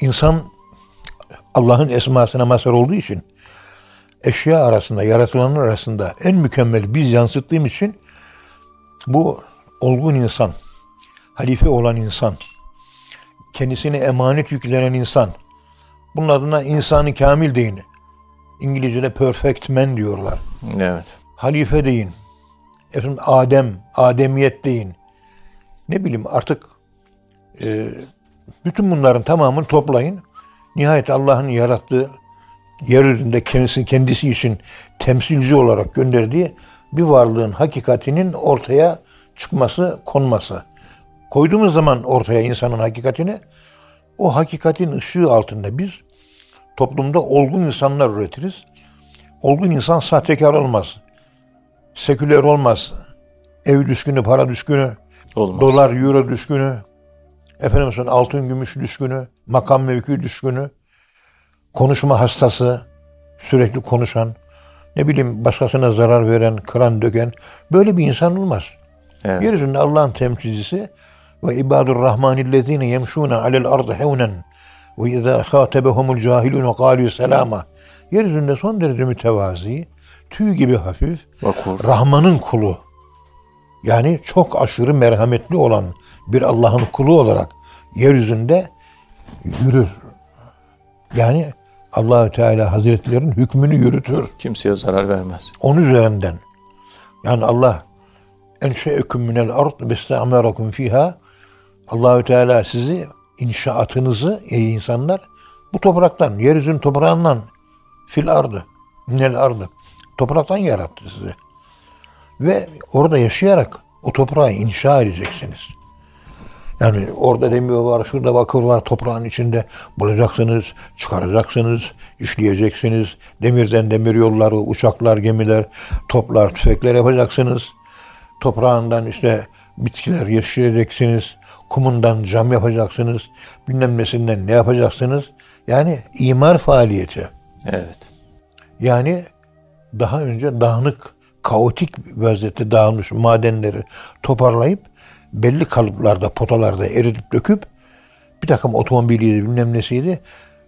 İnsan Allah'ın esmasına mazhar olduğu için eşya arasında, yaratılanlar arasında en mükemmel biz yansıttığım için bu olgun insan, halife olan insan, kendisine emanet yüklenen insan, bunun adına insanı kamil deyin. İngilizce'de perfect man diyorlar. Evet. Halife deyin. Efendim Adem, Ademiyet deyin. Ne bileyim artık e, bütün bunların tamamını toplayın. Nihayet Allah'ın yarattığı yeryüzünde kendisi, kendisi için temsilci olarak gönderdiği bir varlığın hakikatinin ortaya çıkması, konması. Koyduğumuz zaman ortaya insanın hakikatini, o hakikatin ışığı altında biz toplumda olgun insanlar üretiriz. Olgun insan sahtekar olmaz. Seküler olmaz. Ev düşkünü, para düşkünü, Olmaz. dolar, euro düşkünü, efendim sonra altın, gümüş düşkünü, makam mevki düşkünü, konuşma hastası, sürekli konuşan, ne bileyim başkasına zarar veren, kıran, döken böyle bir insan olmaz. Evet. Yeryüzünde Allah'ın temsilcisi ve ibadur rahmanillezine yemşûne alel ardı hevnen ve izâ khâtebehumul cahilûne kâlû selâma. Yeryüzünde son derece mütevazi, tüy gibi hafif, Vakur. Rahman'ın kulu. Yani çok aşırı merhametli olan bir Allah'ın kulu olarak yeryüzünde yürür. Yani Allahü Teala Hazretlerinin hükmünü yürütür. Kimseye zarar vermez. Onun üzerinden. Yani Allah enşe'eküm minel ard ve istamerakum fiha Allahü Teala sizi inşaatınızı ey insanlar bu topraktan, yeryüzünün toprağından fil ardı, minel ardı topraktan yarattı sizi. Ve orada yaşayarak o toprağı inşa edeceksiniz. Yani orada demir var, şurada bakır var, toprağın içinde bulacaksınız, çıkaracaksınız, işleyeceksiniz. Demirden demir yolları, uçaklar, gemiler, toplar, tüfekler yapacaksınız. Toprağından işte bitkiler yetiştireceksiniz. Kumundan cam yapacaksınız. Bilmem nesinden ne yapacaksınız. Yani imar faaliyeti. Evet. Yani daha önce dağınık, kaotik vaziyette dağılmış madenleri toparlayıp belli kalıplarda, potalarda eritip döküp bir takım otomobiliydi, bilmem nesiydi.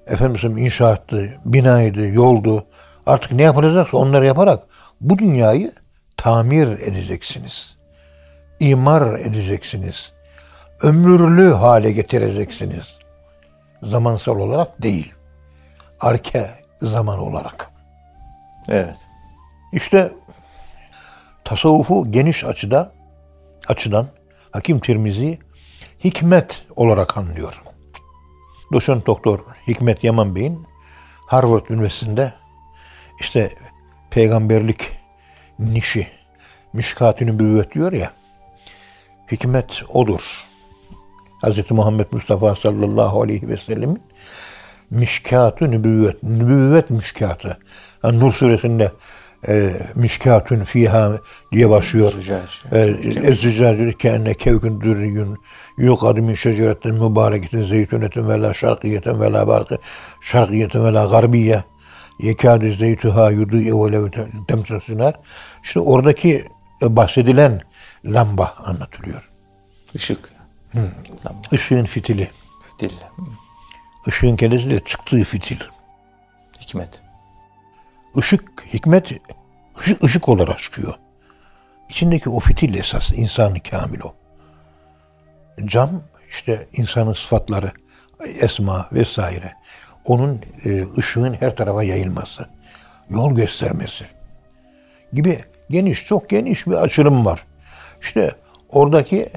Efendim inşaattı, binaydı, yoldu. Artık ne yapılacaksa onları yaparak bu dünyayı tamir edeceksiniz. İmar edeceksiniz. Ömürlü hale getireceksiniz. Zamansal olarak değil. Arke zaman olarak. Evet. İşte tasavvufu geniş açıda açıdan Hakim Tirmizi hikmet olarak anlıyor. Doçent Doktor Hikmet Yaman Bey'in Harvard Üniversitesi'nde işte peygamberlik nişi, mişkat-ı nübüvvet diyor ya, hikmet odur. Hz. Muhammed Mustafa sallallahu aleyhi ve sellemin mişkat-ı nübüvvet, nübüvvet mişkatı. Yani Nur suresinde e, mişkatun fiha diye başlıyor. Zücac. Ezzücacı keenne kevkün dürriyün yukadu min şeceretin mübareketin zeytunetin ve la şarkiyeten ve la barkı şarkiyeten ve la garbiye yekâdü zeytuha yudû'e ve lev temsesüner. İşte oradaki e, bahsedilen lamba anlatılıyor. Işık. Lamba. Işığın fitili. Fitil. Işığın kendisi de çıktığı fitil. Hikmet. Işık, hikmet ışık, ışık olarak çıkıyor. İçindeki o fitil esas insanı kamil o. Cam işte insanın sıfatları, esma vesaire. Onun e, ışığın her tarafa yayılması, yol göstermesi gibi geniş, çok geniş bir açılım var. İşte oradaki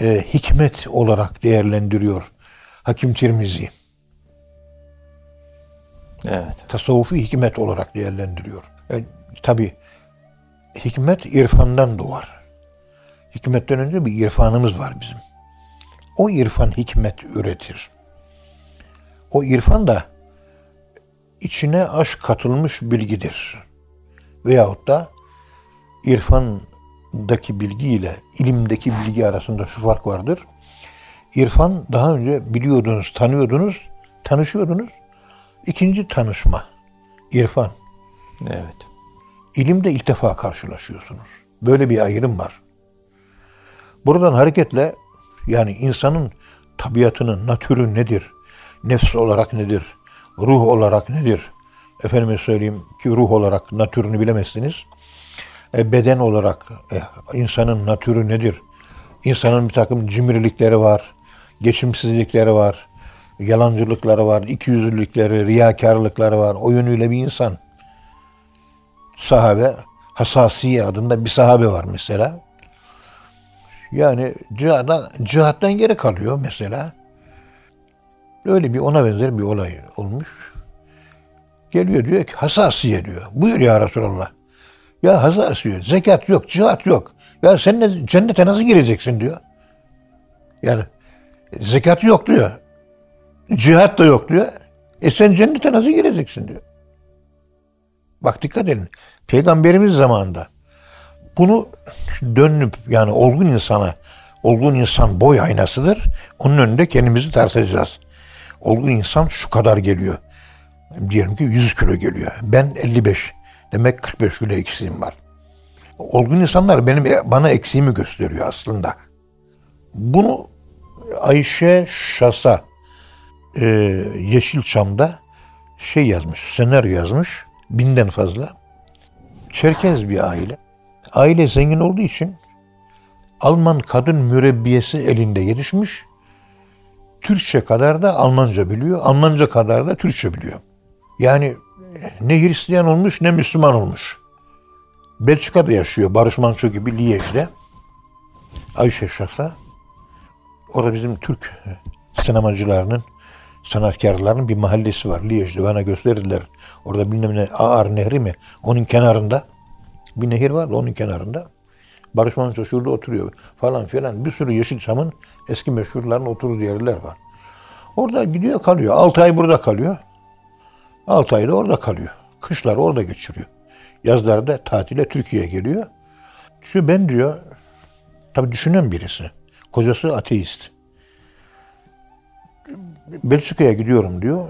e, hikmet olarak değerlendiriyor Hakim Tirmizi. Evet. tasavvufi hikmet olarak değerlendiriyor. Yani, Tabi hikmet irfandan doğar. Hikmetten önce bir irfanımız var bizim. O irfan hikmet üretir. O irfan da içine aşk katılmış bilgidir. Veyahut da irfan irfandaki bilgi ile ilimdeki bilgi arasında şu fark vardır. İrfan daha önce biliyordunuz, tanıyordunuz, tanışıyordunuz. İkinci tanışma, irfan. Evet. İlimde ilk defa karşılaşıyorsunuz. Böyle bir ayrım var. Buradan hareketle yani insanın tabiatının, natürü nedir? Nefs olarak nedir? Ruh olarak nedir? Efendime söyleyeyim ki ruh olarak natürünü bilemezsiniz. E, beden olarak e, insanın natürü nedir? İnsanın bir takım cimrilikleri var, geçimsizlikleri var, yalancılıkları var, ikiyüzlülükleri, riyakarlıkları var. O yönüyle bir insan. Sahabe, Hasasiye adında bir sahabe var mesela. Yani cihada, cihattan geri kalıyor mesela. Öyle bir ona benzer bir olay olmuş. Geliyor diyor ki Hasasiye diyor. Buyur ya Resulallah. Ya Hasasiye zekat yok, cihat yok. Ya sen ne, cennete nasıl gireceksin diyor. Yani zekat yok diyor. Cihat da yok diyor. E sen cennete nasıl gireceksin diyor. Bak dikkat edin. Peygamberimiz zamanında bunu dönüp yani olgun insana, olgun insan boy aynasıdır. Onun önünde kendimizi tartacağız. Olgun insan şu kadar geliyor. Diyelim ki 100 kilo geliyor. Ben 55. Demek 45 kilo eksiğim var. Olgun insanlar benim bana eksiğimi gösteriyor aslında. Bunu Ayşe Şasa e, Yeşilçam'da şey yazmış, senaryo yazmış. Binden fazla. Çerkez bir aile. Aile zengin olduğu için Alman kadın mürebbiyesi elinde yetişmiş. Türkçe kadar da Almanca biliyor. Almanca kadar da Türkçe biliyor. Yani ne Hristiyan olmuş ne Müslüman olmuş. Belçika'da yaşıyor. Barış Manço gibi Liège'de. Ayşe Şasa. Orada bizim Türk sinemacılarının, sanatkarlarının bir mahallesi var. Liège'de bana gösterdiler. Orada bilmem ne Ağar Nehri mi? Onun kenarında. Bir nehir var onun kenarında. Barış Manço şurada oturuyor falan filan. Bir sürü Yeşilçam'ın eski meşhurların oturduğu yerler var. Orada gidiyor kalıyor. 6 ay burada kalıyor. 6 ay da orada kalıyor. Kışlar orada geçiriyor. Yazlarda tatile Türkiye'ye geliyor. Şu ben diyor, tabi düşünen birisi. Kocası ateist. Belçika'ya gidiyorum diyor.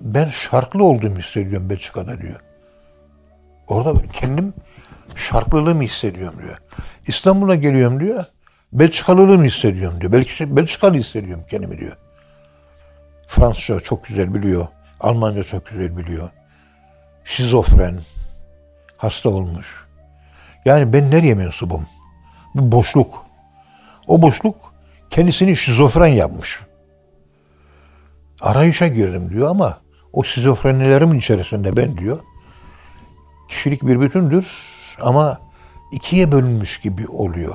Ben şarklı olduğumu hissediyorum Belçika'da diyor. Orada kendim şarklılığımı hissediyorum diyor. İstanbul'a geliyorum diyor. Belçikalılığımı hissediyorum diyor. Belki Belçikalı hissediyorum kendimi diyor. Fransızca çok güzel biliyor. Almanca çok güzel biliyor. Şizofren. Hasta olmuş. Yani ben nereye mensubum? Bir boşluk. O boşluk kendisini şizofren yapmış. Arayışa girdim diyor ama o şizofrenilerimin içerisinde ben diyor kişilik bir bütündür ama ikiye bölünmüş gibi oluyor.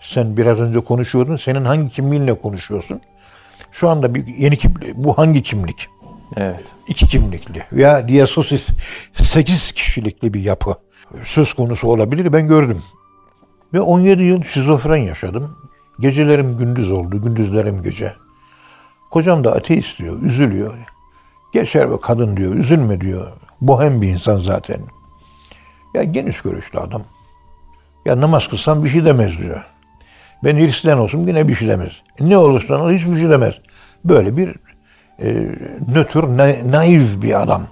Sen biraz önce konuşuyordun. Senin hangi kimliğinle konuşuyorsun? Şu anda bir yeni kimlik. Bu hangi kimlik? Evet. İki kimlikli veya diasosis sekiz kişilikli bir yapı söz konusu olabilir. Ben gördüm. Ve 17 yıl şizofren yaşadım. Gecelerim gündüz oldu, gündüzlerim gece. Kocam da ateist diyor, üzülüyor. Geçer be kadın diyor, üzülme diyor. Bohem bir insan zaten. Ya geniş görüşlü adam. Ya namaz kılsam bir şey demez diyor. Ben Hristiyan olsun yine bir şey demez. E ne olursa ol hiçbir şey demez. Böyle bir e, nötr, na, naif bir adam.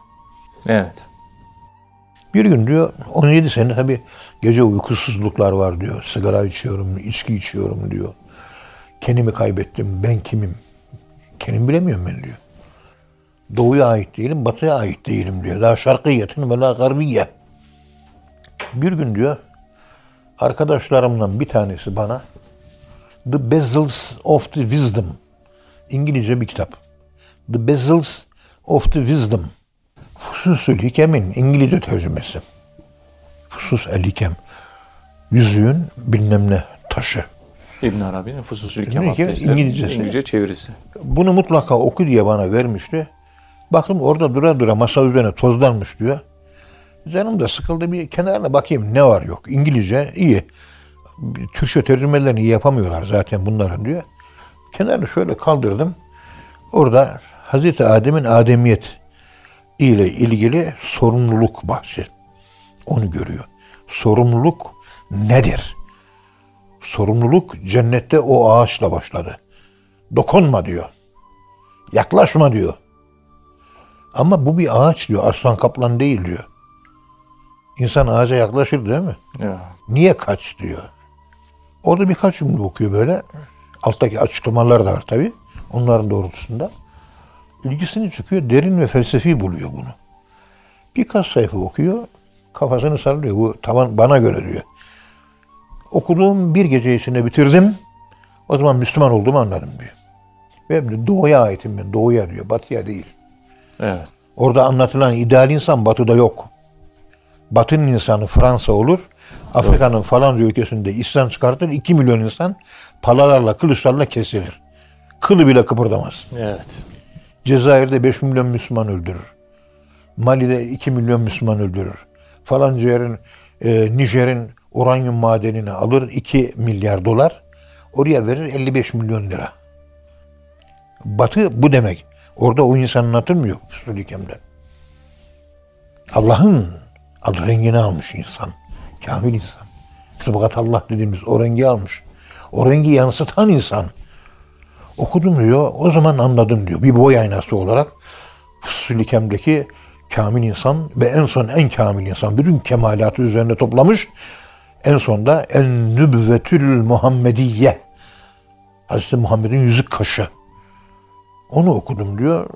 Evet. Bir gün diyor 17 sene tabi gece uykusuzluklar var diyor. Sigara içiyorum, içki içiyorum diyor. Kendimi kaybettim. Ben kimim? Kendim bilemiyorum ben diyor. Doğuya ait değilim, batıya ait değilim diyor. La şarkiyetin ve la garbiye. Bir gün diyor arkadaşlarımdan bir tanesi bana The Bezels of the Wisdom İngilizce bir kitap. The Bezels of the Wisdom Fususül Hikem'in İngilizce tercümesi. Fusus el Hikem. Yüzüğün bilmem ne taşı. İbn Arabi'nin Bilmiyorum ki, adlı İngilizcesi. İngilizce çevirisi. Bunu mutlaka oku diye bana vermişti. Bakın orada dura dura masa üzerine tozlanmış diyor. Canım da sıkıldı bir kenarına bakayım ne var yok. İngilizce iyi. Türkçe tercümelerini iyi yapamıyorlar zaten bunların diyor. Kenarını şöyle kaldırdım. Orada Hazreti Adem'in ademiyet ile ilgili sorumluluk bahsi. Onu görüyor. sorumluluk nedir? Sorumluluk cennette o ağaçla başladı. Dokunma diyor. Yaklaşma diyor. Ama bu bir ağaç diyor. Arslan kaplan değil diyor. İnsan ağaca yaklaşır değil mi? Ya. Niye kaç diyor. Orada birkaç cümle okuyor böyle. Alttaki açıklamalar da var tabi. Onların doğrultusunda. İlgisini çıkıyor. Derin ve felsefi buluyor bunu. Birkaç sayfa okuyor. Kafasını sallıyor. Bu taban bana göre diyor. Okuduğum bir gece içinde bitirdim. O zaman Müslüman olduğumu anladım diyor. Ve doğuya aitim ben. Doğuya diyor. Batıya değil. Evet. Orada anlatılan ideal insan batıda yok. Batının insanı Fransa olur. Afrika'nın falanca ülkesinde İslam çıkartır. 2 milyon insan palalarla, kılıçlarla kesilir. Kılı bile kıpırdamaz. Evet. Cezayir'de 5 milyon Müslüman öldürür. Mali'de 2 milyon Müslüman öldürür. Falanca yerin, e, Nijer'in uranyum madenini alır 2 milyar dolar. Oraya verir 55 milyon lira. Batı bu demek. Orada o mı yok Resul-i Ekrem'den? Allah'ın adı rengini almış insan. Kamil insan. Sıbgat Allah dediğimiz o rengi almış. O rengi yansıtan insan. Okudum diyor. O zaman anladım diyor. Bir boy aynası olarak Ekrem'deki kamil insan ve en son en kamil insan. Bütün kemalatı üzerinde toplamış. En sonda en nübüvvetül Muhammediye. Hazreti Muhammed'in yüzük kaşı. Onu okudum diyor.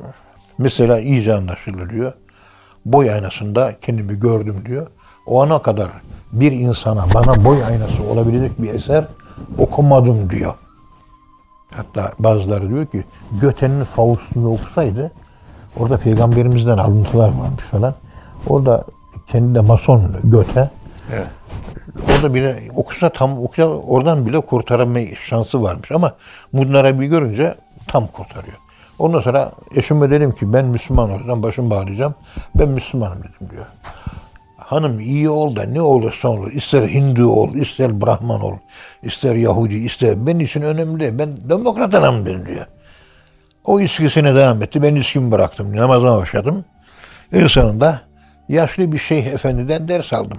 Mesela iyice anlaşılır diyor. Boy aynasında kendimi gördüm diyor. O ana kadar bir insana bana boy aynası olabilecek bir eser okumadım diyor. Hatta bazıları diyor ki Göte'nin Faust'unu okusaydı orada peygamberimizden alıntılar varmış falan. Orada kendi de mason Göte. Evet. Orada bile okusa tam okusa oradan bile kurtarma şansı varmış ama bunlara bir görünce tam kurtarıyor. Ondan sonra eşime dedim ki ben Müslüman olacağım, başım bağlayacağım. Ben Müslümanım dedim diyor. Hanım iyi ol da ne olursa olur. İster Hindu ol, ister Brahman ol, ister Yahudi, ister. Benim için önemli değil. Ben demokrat adamım dedim diyor. O içkisine devam etti. Ben içkimi bıraktım. Namaza başladım. En sonunda yaşlı bir şeyh efendiden ders aldım.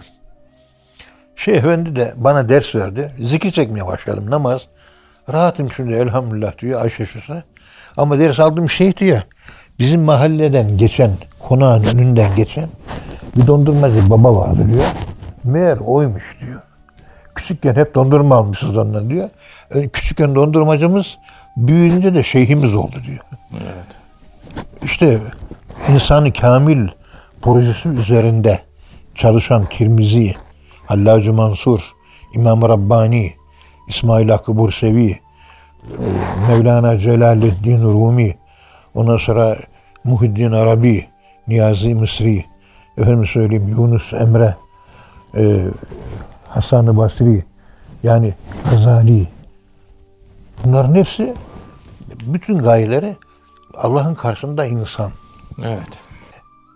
Şeyh efendi de bana ders verdi. Zikir çekmeye başladım. Namaz. Rahatım şimdi elhamdülillah diyor Ayşe Şusa. Ama ders aldığım şeyh diyor. Bizim mahalleden geçen, konağın önünden geçen bir dondurmacı baba vardı diyor. Meğer oymuş diyor. Küçükken hep dondurma almışız ondan diyor. Küçükken dondurmacımız büyüyünce de şeyhimiz oldu diyor. Evet. İşte insanı kamil projesi üzerinde çalışan Tirmizi, Hallacı Mansur, İmam Rabbani, İsmail Hakkı Bursevi, e, Mevlana Celaleddin Rumi, ondan sonra Muhiddin Arabi, Niyazi Mısri, efendim söyleyeyim Yunus Emre, e, Hasan-ı Basri, yani Gazali. Bunların hepsi bütün gayeleri Allah'ın karşısında insan. Evet.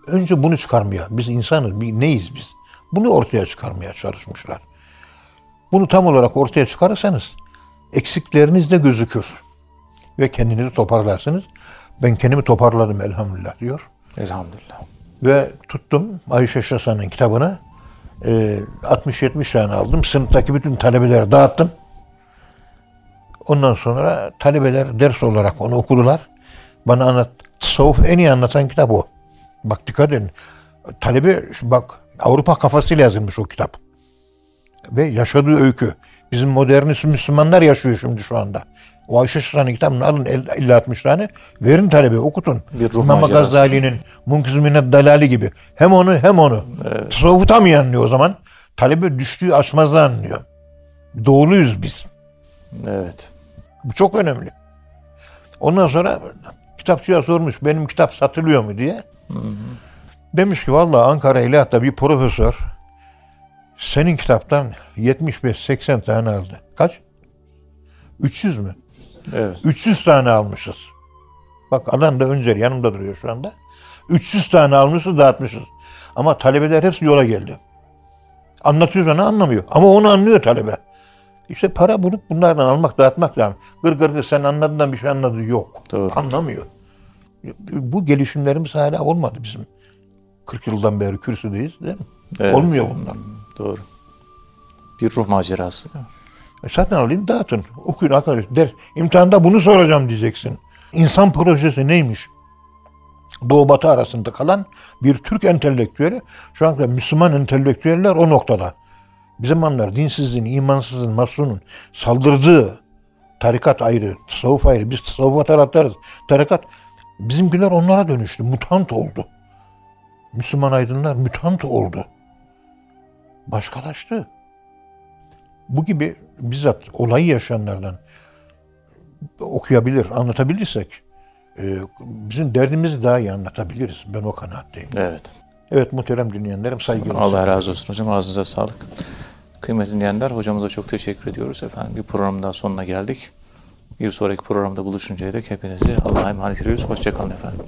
Önce bunu çıkarmaya, biz insanız, bir neyiz biz? Bunu ortaya çıkarmaya çalışmışlar. Bunu tam olarak ortaya çıkarırsanız eksikleriniz de gözükür. Ve kendinizi toparlarsınız. Ben kendimi toparladım elhamdülillah diyor. Elhamdülillah. Ve tuttum Ayşe Şasan'ın kitabını. e, 60-70 tane aldım. Sınıftaki bütün talebeleri dağıttım. Ondan sonra talebeler ders olarak onu okudular. Bana anlat. Tasavvuf en iyi anlatan kitap o. Bak dikkat edin. Talebe bak Avrupa kafasıyla yazılmış o kitap. Ve yaşadığı öykü. Bizim modernist Müslümanlar yaşıyor şimdi şu anda. O Ayşe Şasan'ın kitabını alın 50-60 tane. Verin talebe okutun. İmam. Gazali'nin Munkız Minnet Dalali gibi. Hem onu hem onu. Evet. Tasavvufu tam iyi anlıyor o zaman. Talebe düştüğü açmazı anlıyor. Doğuluyuz biz. Evet. Bu çok önemli. Ondan sonra kitapçıya sormuş benim kitap satılıyor mu diye. Demiş ki vallahi Ankara İlah'ta bir profesör senin kitaptan 75-80 tane aldı. Kaç? 300 mü? Evet. 300 tane almışız. Bak adam da Öncel yanımda duruyor şu anda. 300 tane almışız dağıtmışız. Ama talebeler hepsi yola geldi. Anlatıyoruz onu anlamıyor. Ama onu anlıyor talebe. İşte para bulup bunlardan almak dağıtmak lazım. Gır gır gır sen anladığından bir şey anladığı yok. Doğru. Anlamıyor. Bu gelişimlerimiz hala olmadı bizim. 40 yıldan beri kürsüdeyiz değil mi? Evet. Olmuyor bunlar. Doğru. Bir ruh macerası. E Satın alayım dağıtın. Okuyun arkadaşlar. Der, imtihanda bunu soracağım diyeceksin. İnsan projesi neymiş? Doğu Batı arasında kalan bir Türk entelektüeli. Şu anda Müslüman entelektüeller o noktada. Bir zamanlar dinsizliğin, imansızlığın, masrunun saldırdığı tarikat ayrı, tasavvuf ayrı. Biz tasavvufa taraftarız. Tarikat bizimkiler onlara dönüştü. Mutant oldu. Müslüman aydınlar mutant oldu. Başkalaştı bu gibi bizzat olayı yaşayanlardan okuyabilir, anlatabilirsek e, bizim derdimizi daha iyi anlatabiliriz. Ben o kanaatteyim. Evet. Evet muhterem dinleyenlerim saygılar. Allah razı olsun hocam. Ağzınıza sağlık. Kıymetli dinleyenler hocama da çok teşekkür ediyoruz efendim. Bir programın daha sonuna geldik. Bir sonraki programda buluşuncaya dek hepinizi Allah'a emanet ediyoruz. Hoşçakalın efendim.